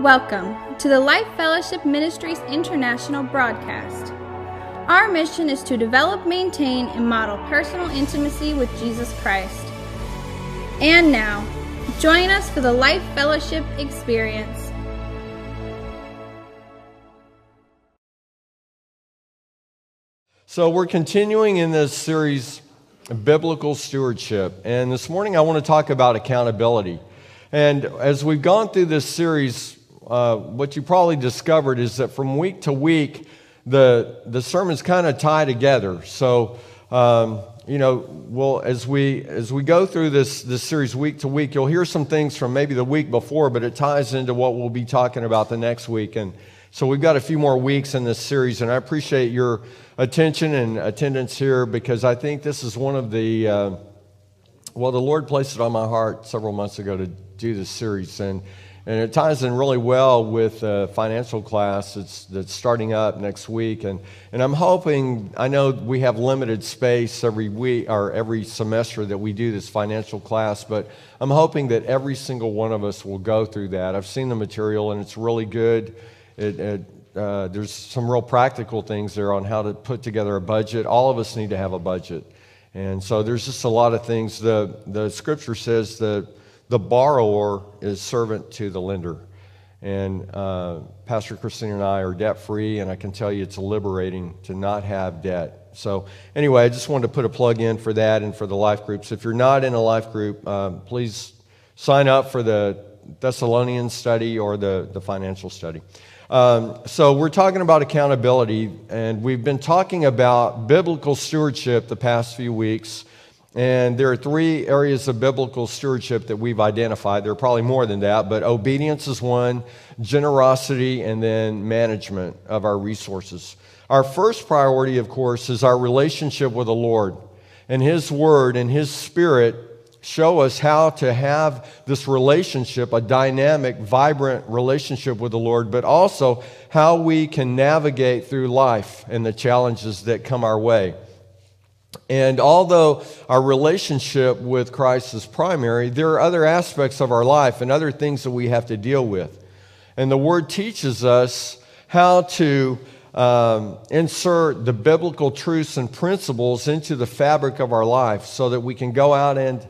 Welcome to the Life Fellowship Ministries International broadcast. Our mission is to develop, maintain, and model personal intimacy with Jesus Christ. And now, join us for the Life Fellowship experience. So, we're continuing in this series, Biblical Stewardship. And this morning, I want to talk about accountability. And as we've gone through this series, uh, what you probably discovered is that from week to week, the, the sermons kind of tie together. So, um, you know, well, as we, as we go through this, this series week to week, you'll hear some things from maybe the week before, but it ties into what we'll be talking about the next week. And so we've got a few more weeks in this series, and I appreciate your attention and attendance here because I think this is one of the, uh, well, the Lord placed it on my heart several months ago to do this series. And and it ties in really well with a financial class that's, that's starting up next week. And, and I'm hoping, I know we have limited space every week or every semester that we do this financial class, but I'm hoping that every single one of us will go through that. I've seen the material and it's really good. It, it, uh, there's some real practical things there on how to put together a budget. All of us need to have a budget. And so there's just a lot of things. The, the scripture says that the borrower is servant to the lender. And uh, Pastor Christine and I are debt free, and I can tell you it's liberating to not have debt. So, anyway, I just wanted to put a plug in for that and for the life groups. If you're not in a life group, um, please sign up for the Thessalonian study or the, the financial study. Um, so, we're talking about accountability, and we've been talking about biblical stewardship the past few weeks. And there are three areas of biblical stewardship that we've identified. There are probably more than that, but obedience is one, generosity, and then management of our resources. Our first priority, of course, is our relationship with the Lord. And His Word and His Spirit show us how to have this relationship, a dynamic, vibrant relationship with the Lord, but also how we can navigate through life and the challenges that come our way. And although our relationship with Christ is primary, there are other aspects of our life and other things that we have to deal with. And the Word teaches us how to um, insert the biblical truths and principles into the fabric of our life so that we can go out and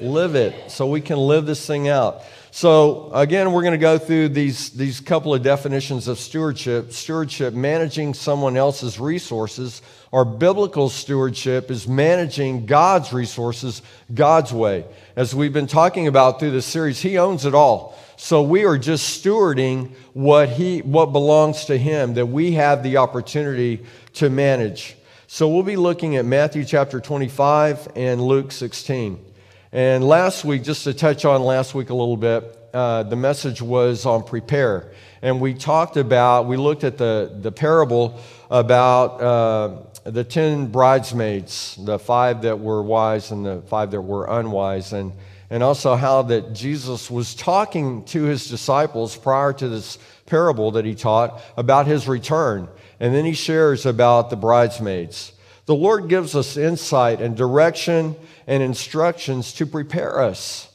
live it, so we can live this thing out. So, again, we're going to go through these, these couple of definitions of stewardship. Stewardship, managing someone else's resources, or biblical stewardship is managing God's resources God's way. As we've been talking about through this series, He owns it all. So we are just stewarding what, he, what belongs to Him, that we have the opportunity to manage. So we'll be looking at Matthew chapter 25 and Luke 16. And last week, just to touch on last week a little bit, uh, the message was on prepare. And we talked about, we looked at the, the parable about uh, the 10 bridesmaids, the five that were wise and the five that were unwise. And, and also how that Jesus was talking to his disciples prior to this parable that he taught about his return. And then he shares about the bridesmaids. The Lord gives us insight and direction and instructions to prepare us,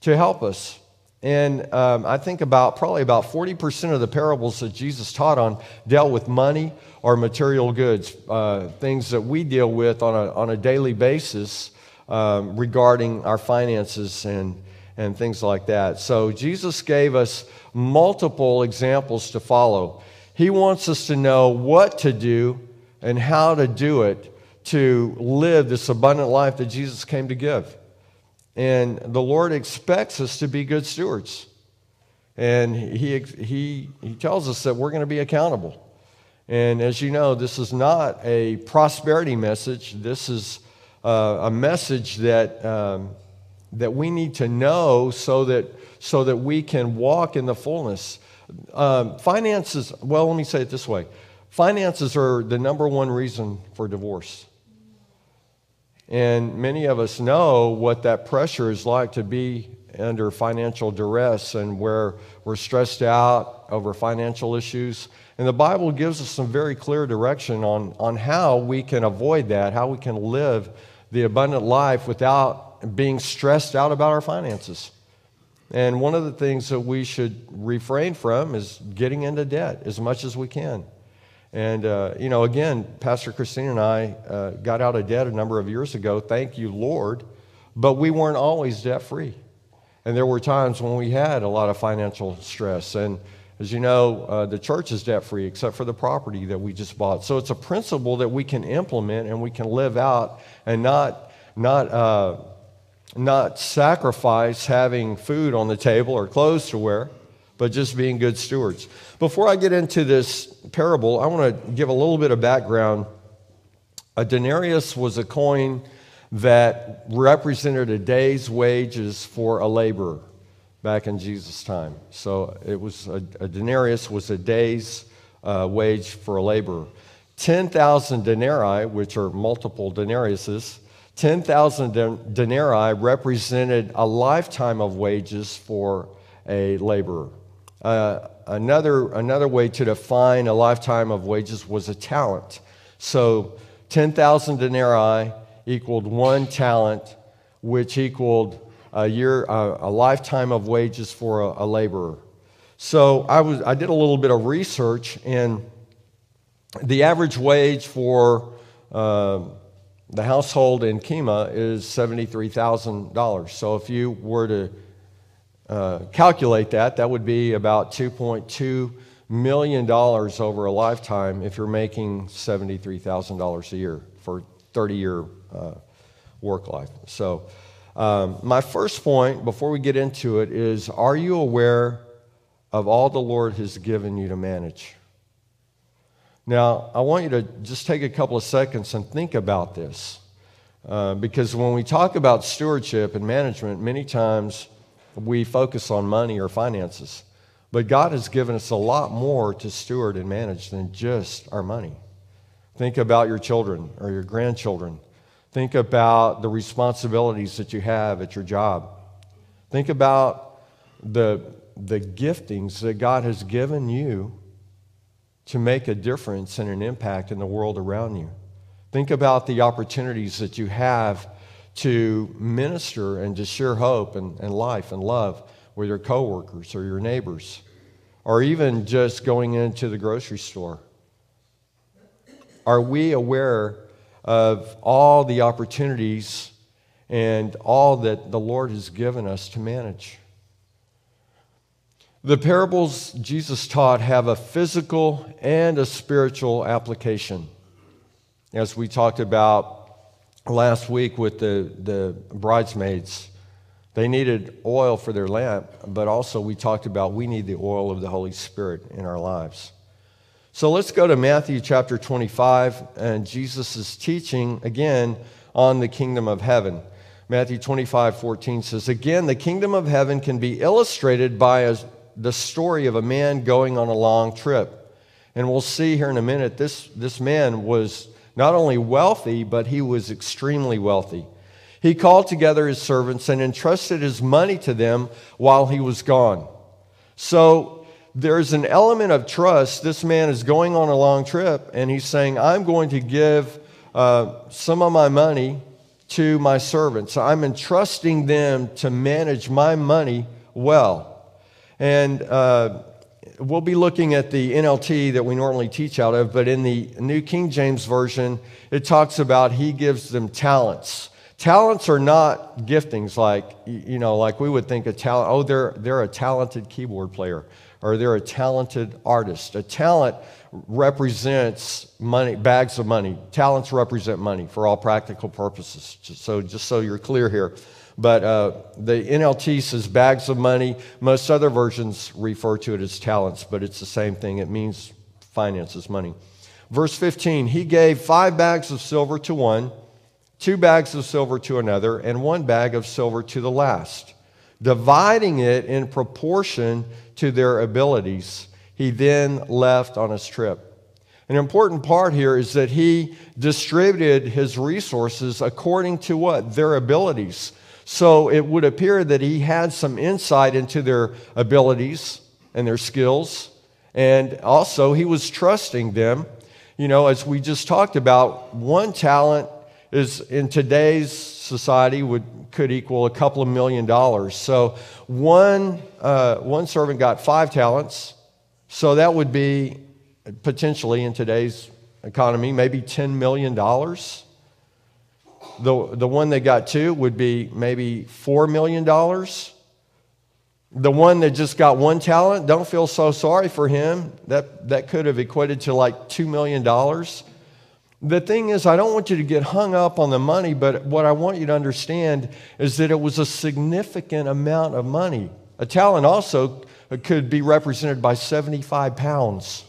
to help us. And um, I think about probably about 40% of the parables that Jesus taught on dealt with money or material goods, uh, things that we deal with on a, on a daily basis um, regarding our finances and, and things like that. So Jesus gave us multiple examples to follow. He wants us to know what to do and how to do it to live this abundant life that Jesus came to give. And the Lord expects us to be good stewards. And he, he, he tells us that we're going to be accountable. And as you know, this is not a prosperity message. This is uh, a message that, um, that we need to know so that, so that we can walk in the fullness. Um, finances, well, let me say it this way finances are the number one reason for divorce. And many of us know what that pressure is like to be under financial duress and where we're stressed out over financial issues. And the Bible gives us some very clear direction on, on how we can avoid that, how we can live the abundant life without being stressed out about our finances. And one of the things that we should refrain from is getting into debt as much as we can. And, uh, you know, again, Pastor Christine and I uh, got out of debt a number of years ago. Thank you, Lord. But we weren't always debt free. And there were times when we had a lot of financial stress. And as you know, uh, the church is debt free except for the property that we just bought. So it's a principle that we can implement and we can live out and not, not, uh, not sacrifice having food on the table or clothes to wear, but just being good stewards. Before I get into this parable, I want to give a little bit of background. A denarius was a coin that represented a day's wages for a laborer back in Jesus' time. So it was a, a denarius was a day's uh, wage for a laborer. 10,000 denarii, which are multiple denariuses, 10,000 denarii represented a lifetime of wages for a laborer. Uh, another, another way to define a lifetime of wages was a talent. So 10,000 denarii equaled one talent, which equaled a year, a lifetime of wages for a, a, laborer. So I, was, I did a little bit of research, and the average wage for uh, the household in Kemah is $73,000. So if you were to uh, calculate that, that would be about $2.2 million over a lifetime if you're making $73,000 a year for 30 year uh, work life. So, um, my first point before we get into it is Are you aware of all the Lord has given you to manage? Now, I want you to just take a couple of seconds and think about this. Uh, because when we talk about stewardship and management, many times we focus on money or finances. But God has given us a lot more to steward and manage than just our money. Think about your children or your grandchildren. Think about the responsibilities that you have at your job. Think about the, the giftings that God has given you to make a difference and an impact in the world around you. Think about the opportunities that you have to minister and to share hope and, and life and love with your coworkers or your neighbors, or even just going into the grocery store. Are we aware of all the opportunities and all that the Lord has given us to manage? The parables Jesus taught have a physical and a spiritual application. As we talked about last week with the, the bridesmaids, they needed oil for their lamp, but also we talked about we need the oil of the Holy Spirit in our lives. So let's go to Matthew chapter 25, and Jesus is teaching again on the kingdom of heaven. Matthew 25, 14 says, Again, the kingdom of heaven can be illustrated by a the story of a man going on a long trip. And we'll see here in a minute, this, this man was not only wealthy, but he was extremely wealthy. He called together his servants and entrusted his money to them while he was gone. So there's an element of trust. This man is going on a long trip and he's saying, I'm going to give uh, some of my money to my servants. I'm entrusting them to manage my money well. And uh, we'll be looking at the NLT that we normally teach out of, but in the New King James Version, it talks about he gives them talents. Talents are not giftings like, you know, like we would think a talent, oh, they're, they're a talented keyboard player or they're a talented artist. A talent represents money, bags of money. Talents represent money for all practical purposes. So, just so you're clear here. But uh, the NLT says bags of money. Most other versions refer to it as talents, but it's the same thing. It means finances, money. Verse 15 He gave five bags of silver to one, two bags of silver to another, and one bag of silver to the last, dividing it in proportion to their abilities. He then left on his trip. An important part here is that he distributed his resources according to what? Their abilities. So it would appear that he had some insight into their abilities and their skills. And also, he was trusting them. You know, as we just talked about, one talent is in today's society would, could equal a couple of million dollars. So one, uh, one servant got five talents. So that would be potentially in today's economy, maybe $10 million. The, the one that got two would be maybe $4 million. The one that just got one talent, don't feel so sorry for him. That, that could have equated to like $2 million. The thing is, I don't want you to get hung up on the money, but what I want you to understand is that it was a significant amount of money. A talent also could be represented by 75 pounds.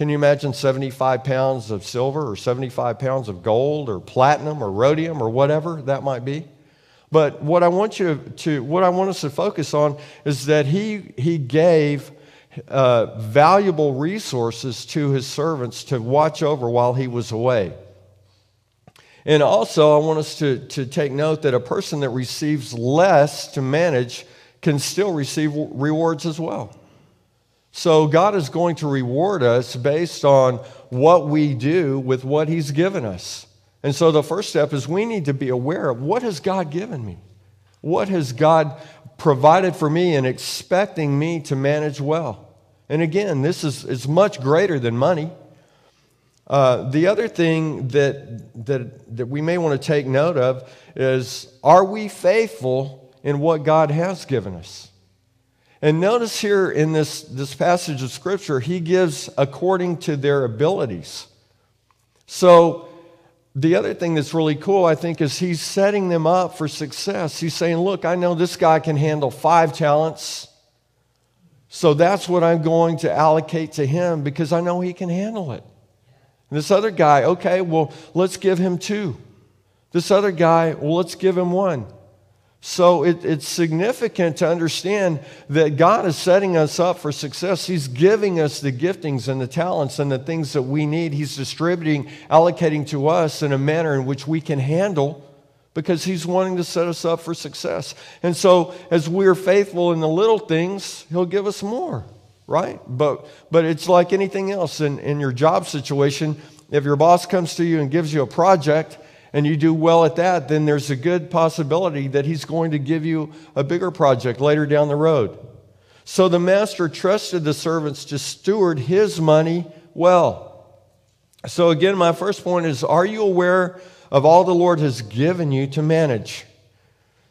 Can you imagine 75 pounds of silver or 75 pounds of gold or platinum or rhodium or whatever that might be? But what I want you to, what I want us to focus on is that he, he gave uh, valuable resources to his servants to watch over while he was away. And also, I want us to, to take note that a person that receives less to manage can still receive rewards as well. So, God is going to reward us based on what we do with what He's given us. And so, the first step is we need to be aware of what has God given me? What has God provided for me and expecting me to manage well. And again, this is, is much greater than money. Uh, the other thing that, that, that we may want to take note of is are we faithful in what God has given us? And notice here in this, this passage of Scripture, he gives according to their abilities. So, the other thing that's really cool, I think, is he's setting them up for success. He's saying, Look, I know this guy can handle five talents. So that's what I'm going to allocate to him because I know he can handle it. And this other guy, okay, well, let's give him two. This other guy, well, let's give him one. So it, it's significant to understand that God is setting us up for success. He's giving us the giftings and the talents and the things that we need. He's distributing, allocating to us in a manner in which we can handle because He's wanting to set us up for success. And so as we're faithful in the little things, He'll give us more, right? But, but it's like anything else in, in your job situation. If your boss comes to you and gives you a project, and you do well at that, then there's a good possibility that he's going to give you a bigger project later down the road. So the master trusted the servants to steward his money well. So, again, my first point is Are you aware of all the Lord has given you to manage?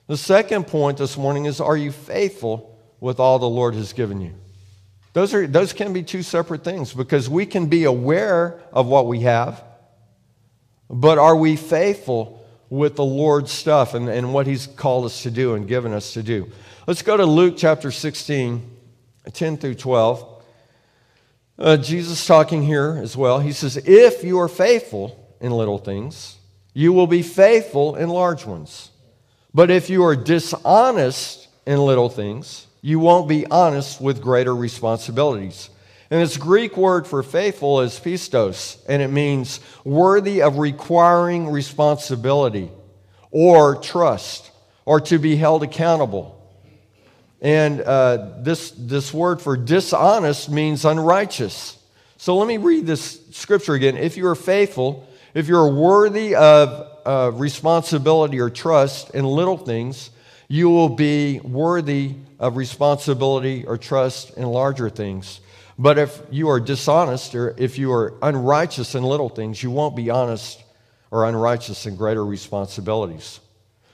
The second point this morning is Are you faithful with all the Lord has given you? Those, are, those can be two separate things because we can be aware of what we have but are we faithful with the Lord's stuff and, and what He's called us to do and given us to do? Let's go to Luke chapter 16, 10 through 12. Uh, Jesus talking here as well. He says, If you are faithful in little things, you will be faithful in large ones. But if you are dishonest in little things, you won't be honest with greater responsibilities. And this Greek word for faithful is pistos, and it means worthy of requiring responsibility or trust or to be held accountable. And uh, this, this word for dishonest means unrighteous. So let me read this scripture again. If you are faithful, if you're worthy of uh, responsibility or trust in little things, you will be worthy of responsibility or trust in larger things. But if you are dishonest or if you are unrighteous in little things, you won't be honest or unrighteous in greater responsibilities.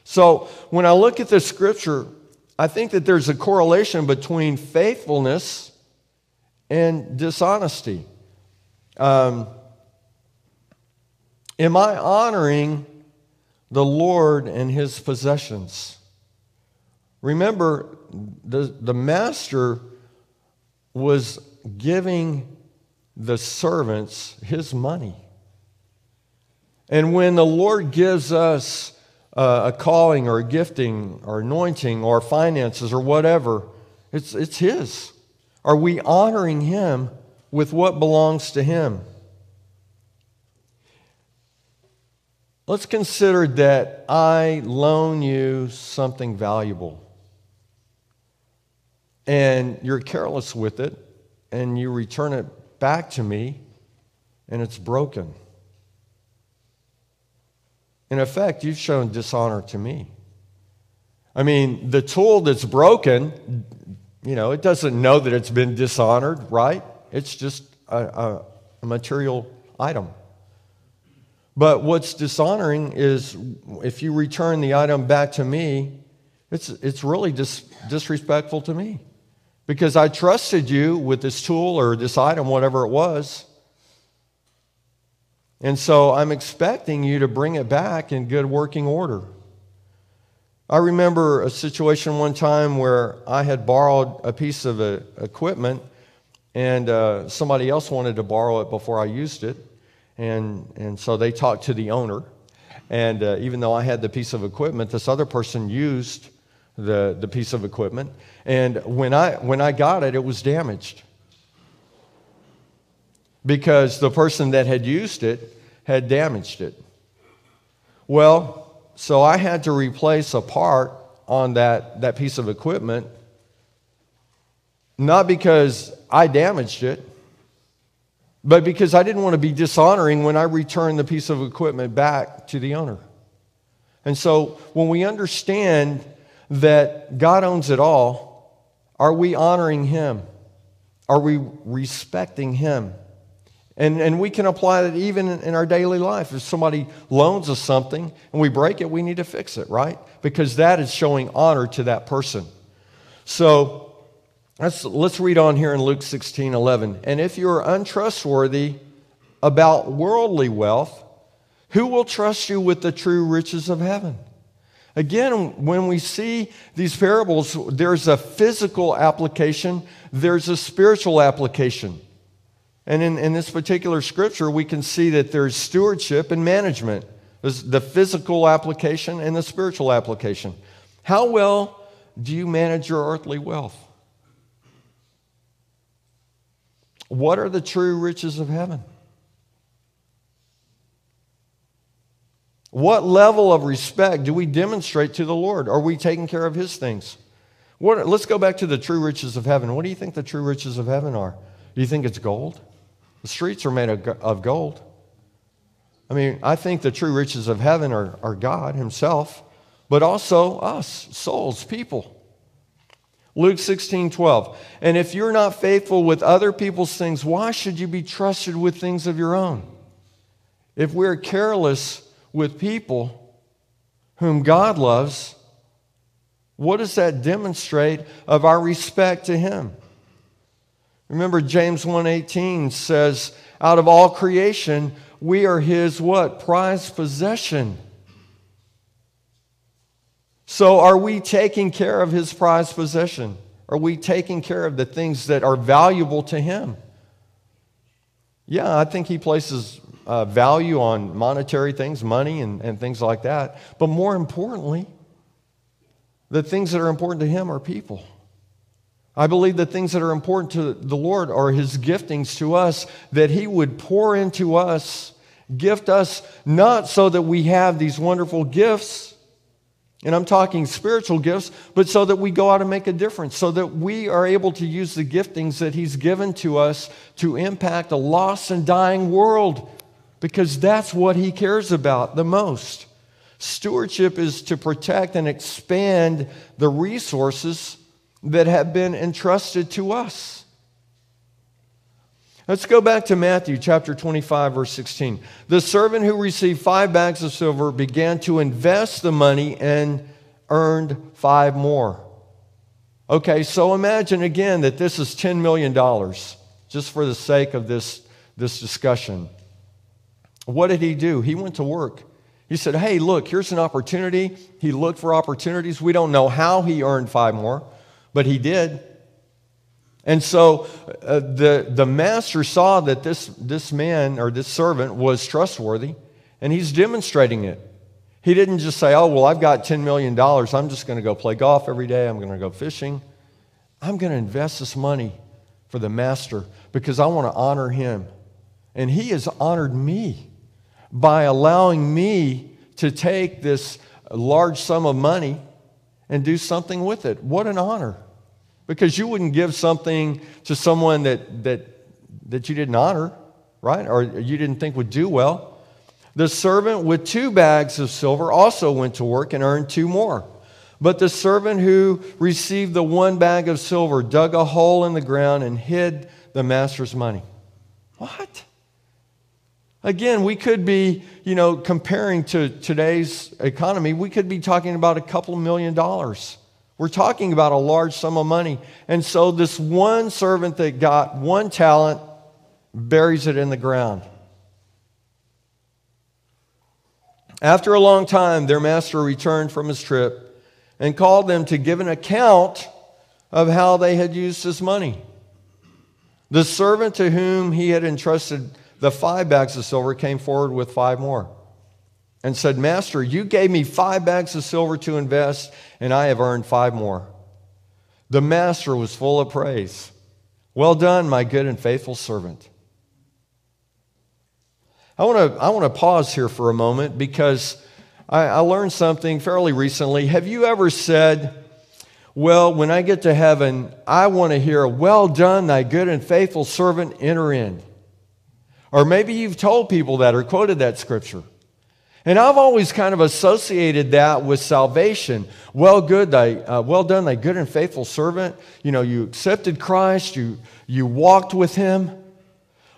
So when I look at this scripture, I think that there's a correlation between faithfulness and dishonesty. Um, am I honoring the Lord and his possessions? Remember, the, the master was giving the servants his money. And when the Lord gives us uh, a calling or a gifting or anointing or finances or whatever, it's, it's His. Are we honoring Him with what belongs to Him? Let's consider that I loan you something valuable and you're careless with it and you return it back to me and it's broken. in effect, you've shown dishonor to me. I mean, the tool that's broken, you know, it doesn't know that it's been dishonored, right? It's just a, a, a material item. But what's dishonoring is if you return the item back to me, it's, it's really dis, disrespectful to me because I trusted you with this tool or this item, whatever it was. And so I'm expecting you to bring it back in good working order. I remember a situation one time where I had borrowed a piece of uh, equipment and uh, somebody else wanted to borrow it before I used it. And, and so they talked to the owner. And uh, even though I had the piece of equipment, this other person used the, the piece of equipment. And when I, when I got it, it was damaged. Because the person that had used it had damaged it. Well, so I had to replace a part on that, that piece of equipment, not because I damaged it, but because I didn't want to be dishonoring when I returned the piece of equipment back to the owner. And so when we understand that God owns it all, are we honoring Him? Are we respecting Him? And, and we can apply that even in our daily life. If somebody loans us something and we break it, we need to fix it, right? Because that is showing honor to that person. So Let's, let's read on here in Luke 16 11. And if you're untrustworthy about worldly wealth, who will trust you with the true riches of heaven? Again, when we see these parables, there's a physical application, there's a spiritual application. And in, in this particular scripture, we can see that there's stewardship and management. There's the physical application and the spiritual application. How well do you manage your earthly wealth? What are the true riches of heaven? What level of respect do we demonstrate to the Lord? Are we taking care of His things? What, let's go back to the true riches of heaven. What do you think the true riches of heaven are? Do you think it's gold? The streets are made of, gold. I mean, I think the true riches of heaven are, are God Himself, but also us, souls, people. Luke 16, 12. And if you're not faithful with other people's things, why should you be trusted with things of your own? If we're careless with people whom God loves, what does that demonstrate of our respect to him? Remember James 1:18 says, out of all creation, we are his what? Prized possession. So, are we taking care of his prized possession? Are we taking care of the things that are valuable to him? Yeah, I think he places uh, value on monetary things, money, and, and things like that. But more importantly, the things that are important to him are people. I believe the things that are important to the Lord are his giftings to us, that he would pour into us, gift us, not so that we have these wonderful gifts and I'm talking spiritual gifts, but so that we go out and make a difference, so that we are able to use the giftings that He's given to us to impact a lost and dying world, because that's what He cares about the most. Stewardship is to protect and expand the resources that have been entrusted to us. Let's go back to Matthew chapter 25, verse 16. The servant who received five bags of silver began to invest the money and earned five more. Okay, so imagine again that this is $10 million, just for the sake of this, this discussion. What did he do? He went to work. He said, Hey, look, here's an opportunity. He looked for opportunities. We don't know how he earned five more, but he did. And so uh, the, the master saw that this, this man or this servant was trustworthy, and he's demonstrating it. He didn't just say, Oh, well, I've got $10 million. I'm just going to go play golf every day. I'm going to go fishing. I'm going to invest this money for the master because I want to honor him. And he has honored me by allowing me to take this large sum of money and do something with it. What an honor. Because you wouldn't give something to someone that, that, that you didn't honor, right? Or you didn't think would do well. The servant with two bags of silver also went to work and earned two more. But the servant who received the one bag of silver dug a hole in the ground and hid the master's money. What? Again, we could be, you know, comparing to today's economy, we could be talking about a couple million dollars. We're talking about a large sum of money. And so this one servant that got one talent buries it in the ground. After a long time, their master returned from his trip and called them to give an account of how they had used his money. The servant to whom he had entrusted the five bags of silver came forward with five more and said, Master, you gave me five bags of silver to invest, and I have earned five more. The master was full of praise. Well done, my good and faithful servant. I want to I want to pause here for a moment because I, I learned something fairly recently. Have you ever said, Well, when I get to heaven, I want to hear, Well done, thy good and faithful servant, enter in? Or maybe you've told people that or quoted that scripture. And I've always kind of associated that with salvation. Well, good, thy, uh, well done, thy good and faithful servant. You know, you accepted Christ, you, you walked with him.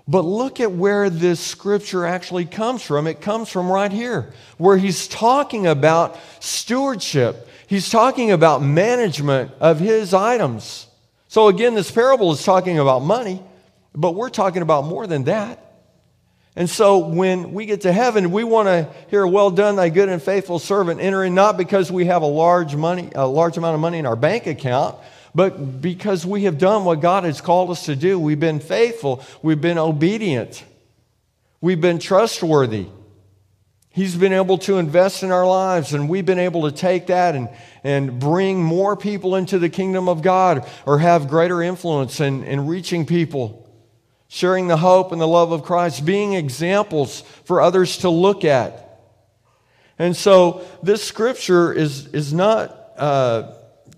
But look at where this scripture actually comes from. It comes from right here, where he's talking about stewardship. He's talking about management of his items. So, again, this parable is talking about money, but we're talking about more than that. And so, when we get to heaven, we want to hear, Well done, thy good and faithful servant, enter in not because we have a large, money, a large amount of money in our bank account, but because we have done what God has called us to do, we've been faithful, we've been obedient, we've been trustworthy. He's been able to invest in our lives, and we've been able to take that and, and bring more people into the kingdom of God or have greater influence in, in reaching people, sharing the hope and the love of Christ, being examples for others to look at. And so, this scripture is, is not uh,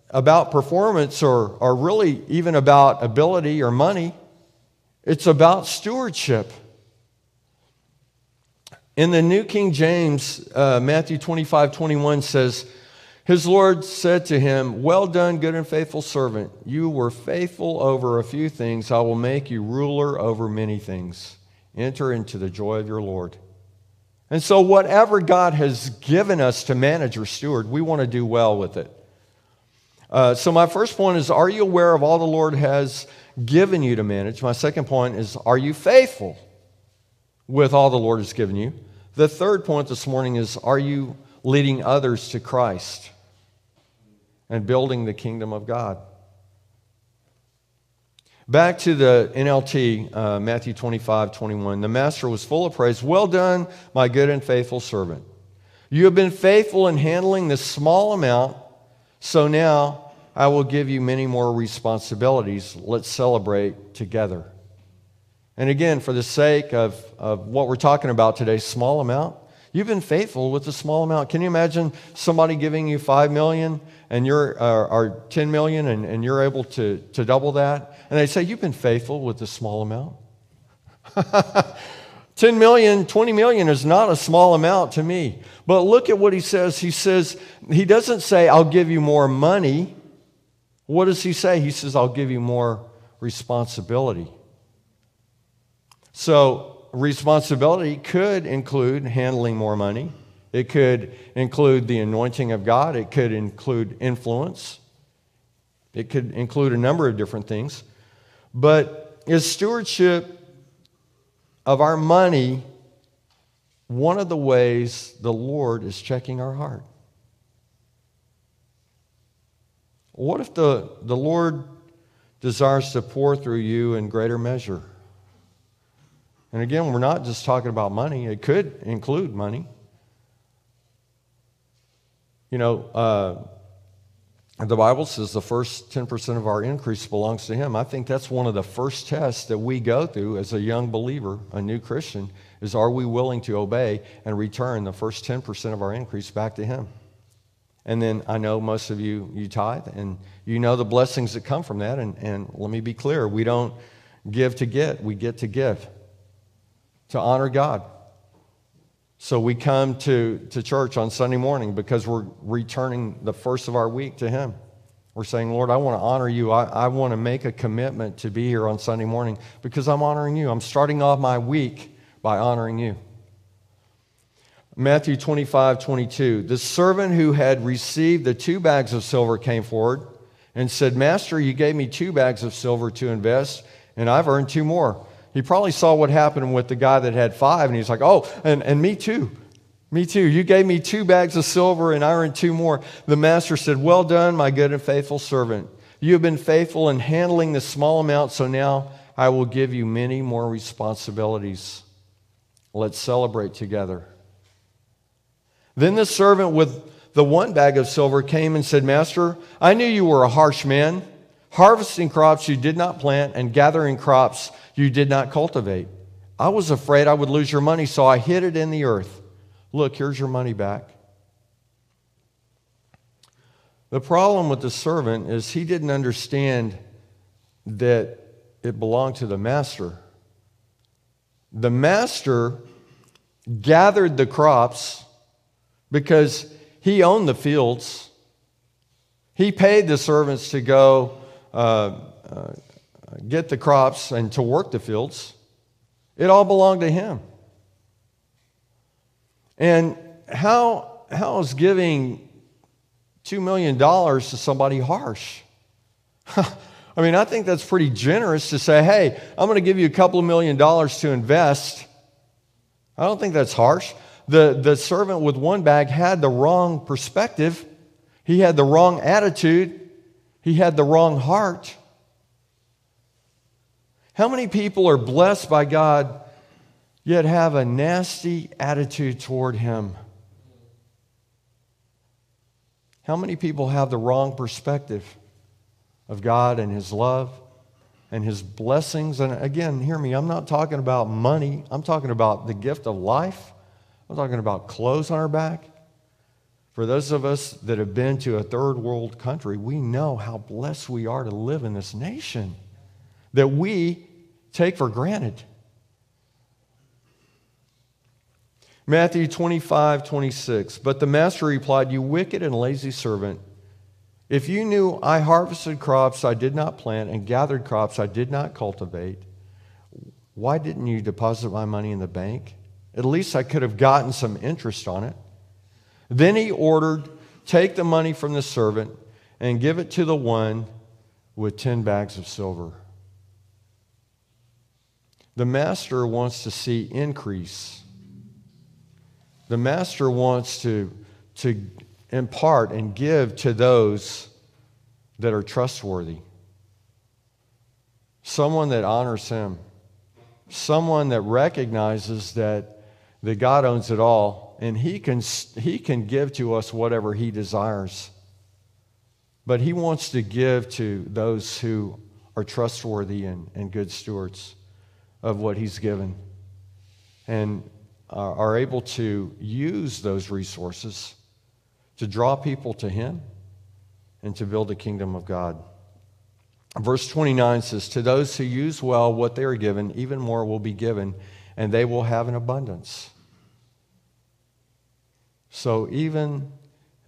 about performance or, or really even about ability or money. It's about stewardship. In the New King James, uh, Matthew 25 21 says, His Lord said to him, Well done, good and faithful servant. You were faithful over a few things. I will make you ruler over many things. Enter into the joy of your Lord. And so, whatever God has given us to manage or steward, we want to do well with it. Uh, so, my first point is Are you aware of all the Lord has given you to manage? My second point is Are you faithful with all the Lord has given you? The third point this morning is Are you leading others to Christ and building the kingdom of God? Back to the NLT, uh, Matthew 25, 21. The master was full of praise. Well done, my good and faithful servant. You have been faithful in handling this small amount so now I will give you many more responsibilities. Let's celebrate together. And again, for the sake of, of what we're talking about today, small amount, you've been faithful with a small amount. Can you imagine somebody giving you 5 million and you're, uh, or 10 million and, and you're able to, to double that? And they say, You've been faithful with a small amount. 10 million, 20 million is not a small amount to me. But look at what he says. He says, he doesn't say, I'll give you more money. What does he say? He says, I'll give you more responsibility. So, responsibility could include handling more money, it could include the anointing of God, it could include influence, it could include a number of different things. But is stewardship of our money one of the ways the Lord is checking our heart. What if the, the Lord desires to pour through you in greater measure? And again, we're not just talking about money, it could include money. You know, uh, the Bible says the first 10% of our increase belongs to Him. I think that's one of the first tests that we go through as a young believer, a new Christian, is are we willing to obey and return the first 10% of our increase back to Him? And then I know most of you, you tithe, and you know the blessings that come from that. And, and let me be clear we don't give to get, we get to give, to honor God. So we come to, to church on Sunday morning because we're returning the first of our week to Him. We're saying, Lord, I want to honor you. I, I want to make a commitment to be here on Sunday morning because I'm honoring you. I'm starting off my week by honoring you. Matthew 25, 22. The servant who had received the two bags of silver came forward and said, Master, you gave me two bags of silver to invest, and I've earned two more. He probably saw what happened with the guy that had five, and he's like, Oh, and, and me too. Me too. You gave me two bags of silver, and I earned two more. The master said, Well done, my good and faithful servant. You have been faithful in handling the small amount, so now I will give you many more responsibilities. Let's celebrate together. Then the servant with the one bag of silver came and said, Master, I knew you were a harsh man, harvesting crops you did not plant and gathering crops you did not cultivate. I was afraid I would lose your money, so I hid it in the earth. Look, here's your money back. The problem with the servant is he didn't understand that it belonged to the master. The master gathered the crops because he owned the fields. He paid the servants to go Uh, uh, get the crops and to work the fields. It all belonged to him. And how, how is giving $2 million to somebody harsh? I mean, I think that's pretty generous to say, hey, I'm going to give you a couple of million dollars to invest. I don't think that's harsh. The, the servant with one bag had the wrong perspective, he had the wrong attitude, he had the wrong heart. How many people are blessed by God yet have a nasty attitude toward Him? How many people have the wrong perspective? of God and His love and His blessings. And again, hear me, I'm not talking about money, I'm talking about the gift of life, I'm talking about clothes on our back. For those of us that have been to a third world country, we know how blessed we are to live in this nation that we take for granted. Matthew 25, 26. But the master replied, You wicked and lazy servant. If you knew I harvested crops I did not plant and gathered crops I did not cultivate, why didn't you deposit my money in the bank? At least I could have gotten some interest on it. Then he ordered, Take the money from the servant and give it to the one with 10 bags of silver. The master wants to see increase. The master wants to, to impart and give to those that are trustworthy. Someone that honors Him. Someone that recognizes that, that God owns it all and he can, he can give to us whatever He desires. But He wants to give to those who are trustworthy and, and good stewards of what He's given and are able to use those resources to draw people to Him and to build the kingdom of God. Verse 29 says, To those who use well what they are given, even more will be given, and they will have an abundance. So even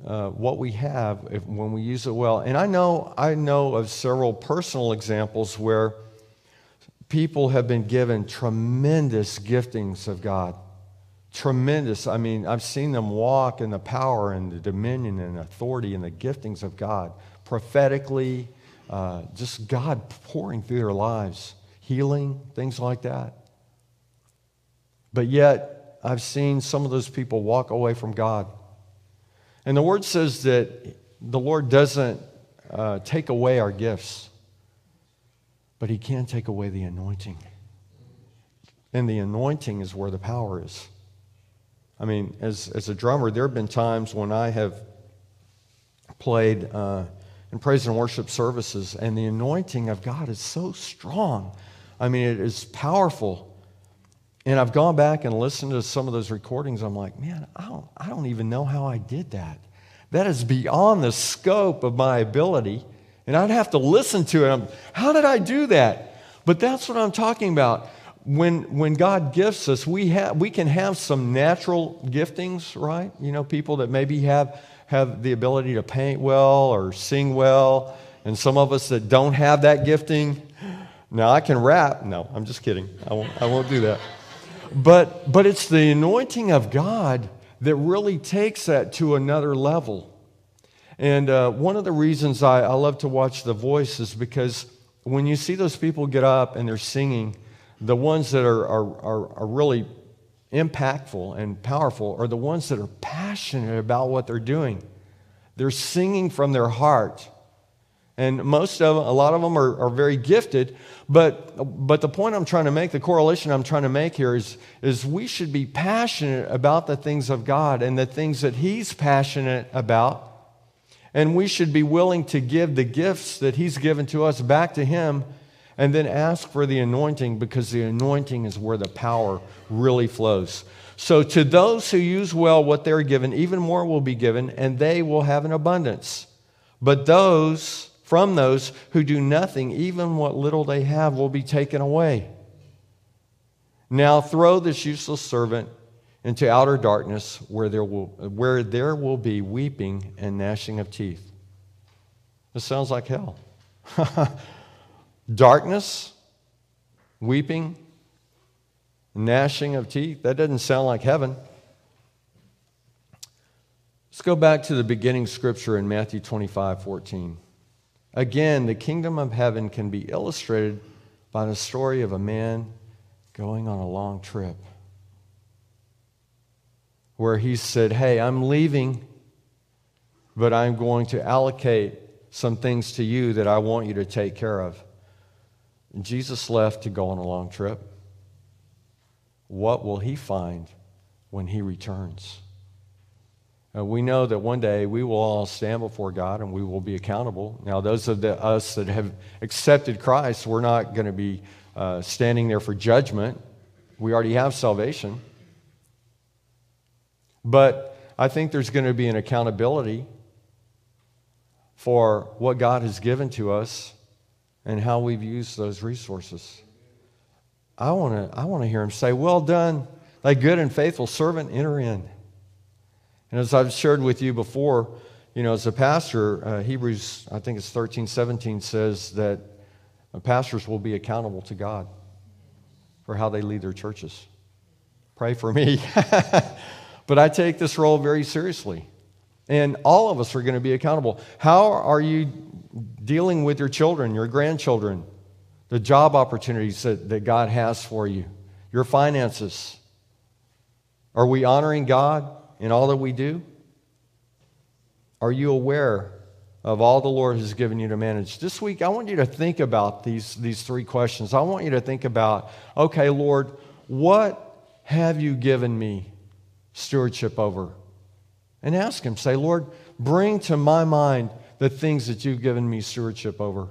uh, what we have, if, when we use it well, and I know, I know of several personal examples where people have been given tremendous giftings of God tremendous. I mean, I've seen them walk in the power and the dominion and authority and the giftings of God prophetically, uh, just God pouring through their lives, healing, things like that. But yet, I've seen some of those people walk away from God. And the word says that the Lord doesn't uh, take away our gifts, but He can take away the anointing. And the anointing is where the power is. I mean, as, as a drummer, there have been times when I have played uh, in praise and worship services, and the anointing of God is so strong. I mean, it is powerful. And I've gone back and listened to some of those recordings. I'm like, man, I don't, I don't even know how I did that. That is beyond the scope of my ability. And I'd have to listen to it. I'm, how did I do that? But that's what I'm talking about. when, when God gifts us, we, have, we can have some natural giftings, right? You know, people that maybe have, have the ability to paint well or sing well, and some of us that don't have that gifting. Now, I can rap. No, I'm just kidding. I won't, I won't do that. But, but it's the anointing of God that really takes that to another level. And uh, one of the reasons I, I love to watch The Voice is because when you see those people get up and they're singing, the ones that are, are, are, are really impactful and powerful are the ones that are passionate about what they're doing. They're singing from their heart. And most of them, a lot of them are, are very gifted. But, but the point I'm trying to make, the correlation I'm trying to make here is, is we should be passionate about the things of God and the things that He's passionate about. And we should be willing to give the gifts that He's given to us back to Him and then ask for the anointing because the anointing is where the power really flows. So, to those who use well what they're given, even more will be given, and they will have an abundance. But those, from those who do nothing, even what little they have will be taken away. Now, throw this useless servant into outer darkness where there will, where there will be weeping and gnashing of teeth. This sounds like hell. Darkness, weeping, gnashing of teeth. That doesn't sound like heaven. Let's go back to the beginning scripture in Matthew 25 14. Again, the kingdom of heaven can be illustrated by the story of a man going on a long trip where he said, Hey, I'm leaving, but I'm going to allocate some things to you that I want you to take care of. And Jesus left to go on a long trip. What will he find when he returns? Uh, we know that one day we will all stand before God and we will be accountable. Now, those of the, us that have accepted Christ, we're not going to be uh, standing there for judgment. We already have salvation. But I think there's going to be an accountability for what God has given to us and how we've used those resources. I want to I want to hear him say, "Well done, thy good and faithful servant, enter in." And as I've shared with you before, you know, as a pastor, uh, Hebrews, I think it's 13, 17 says that pastors will be accountable to God for how they lead their churches. Pray for me. but I take this role very seriously. And all of us are going to be accountable. How are you dealing with your children, your grandchildren, the job opportunities that, that God has for you, your finances. Are we honoring God in all that we do? Are you aware of all the Lord has given you to manage? This week, I want you to think about these, these three questions. I want you to think about okay, Lord, what have you given me stewardship over? And ask Him, say, Lord, bring to my mind the things that you've given me stewardship over.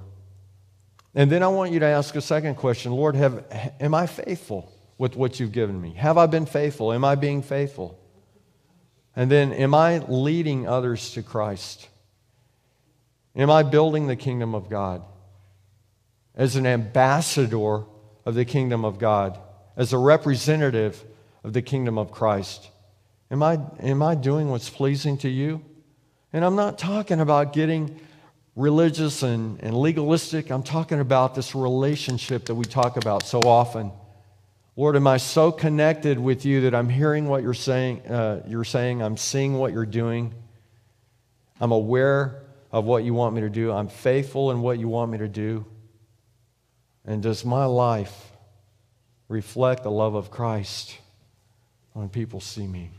And then I want you to ask a second question Lord, have, am I faithful with what you've given me? Have I been faithful? Am I being faithful? And then, am I leading others to Christ? Am I building the kingdom of God as an ambassador of the kingdom of God, as a representative of the kingdom of Christ? Am I, am I doing what's pleasing to you? And I'm not talking about getting religious and, and legalistic. I'm talking about this relationship that we talk about so often. Lord, am I so connected with you that I'm hearing what you're saying? Uh, you're saying, I'm seeing what you're doing. I'm aware of what you want me to do. I'm faithful in what you want me to do. And does my life reflect the love of Christ when people see me?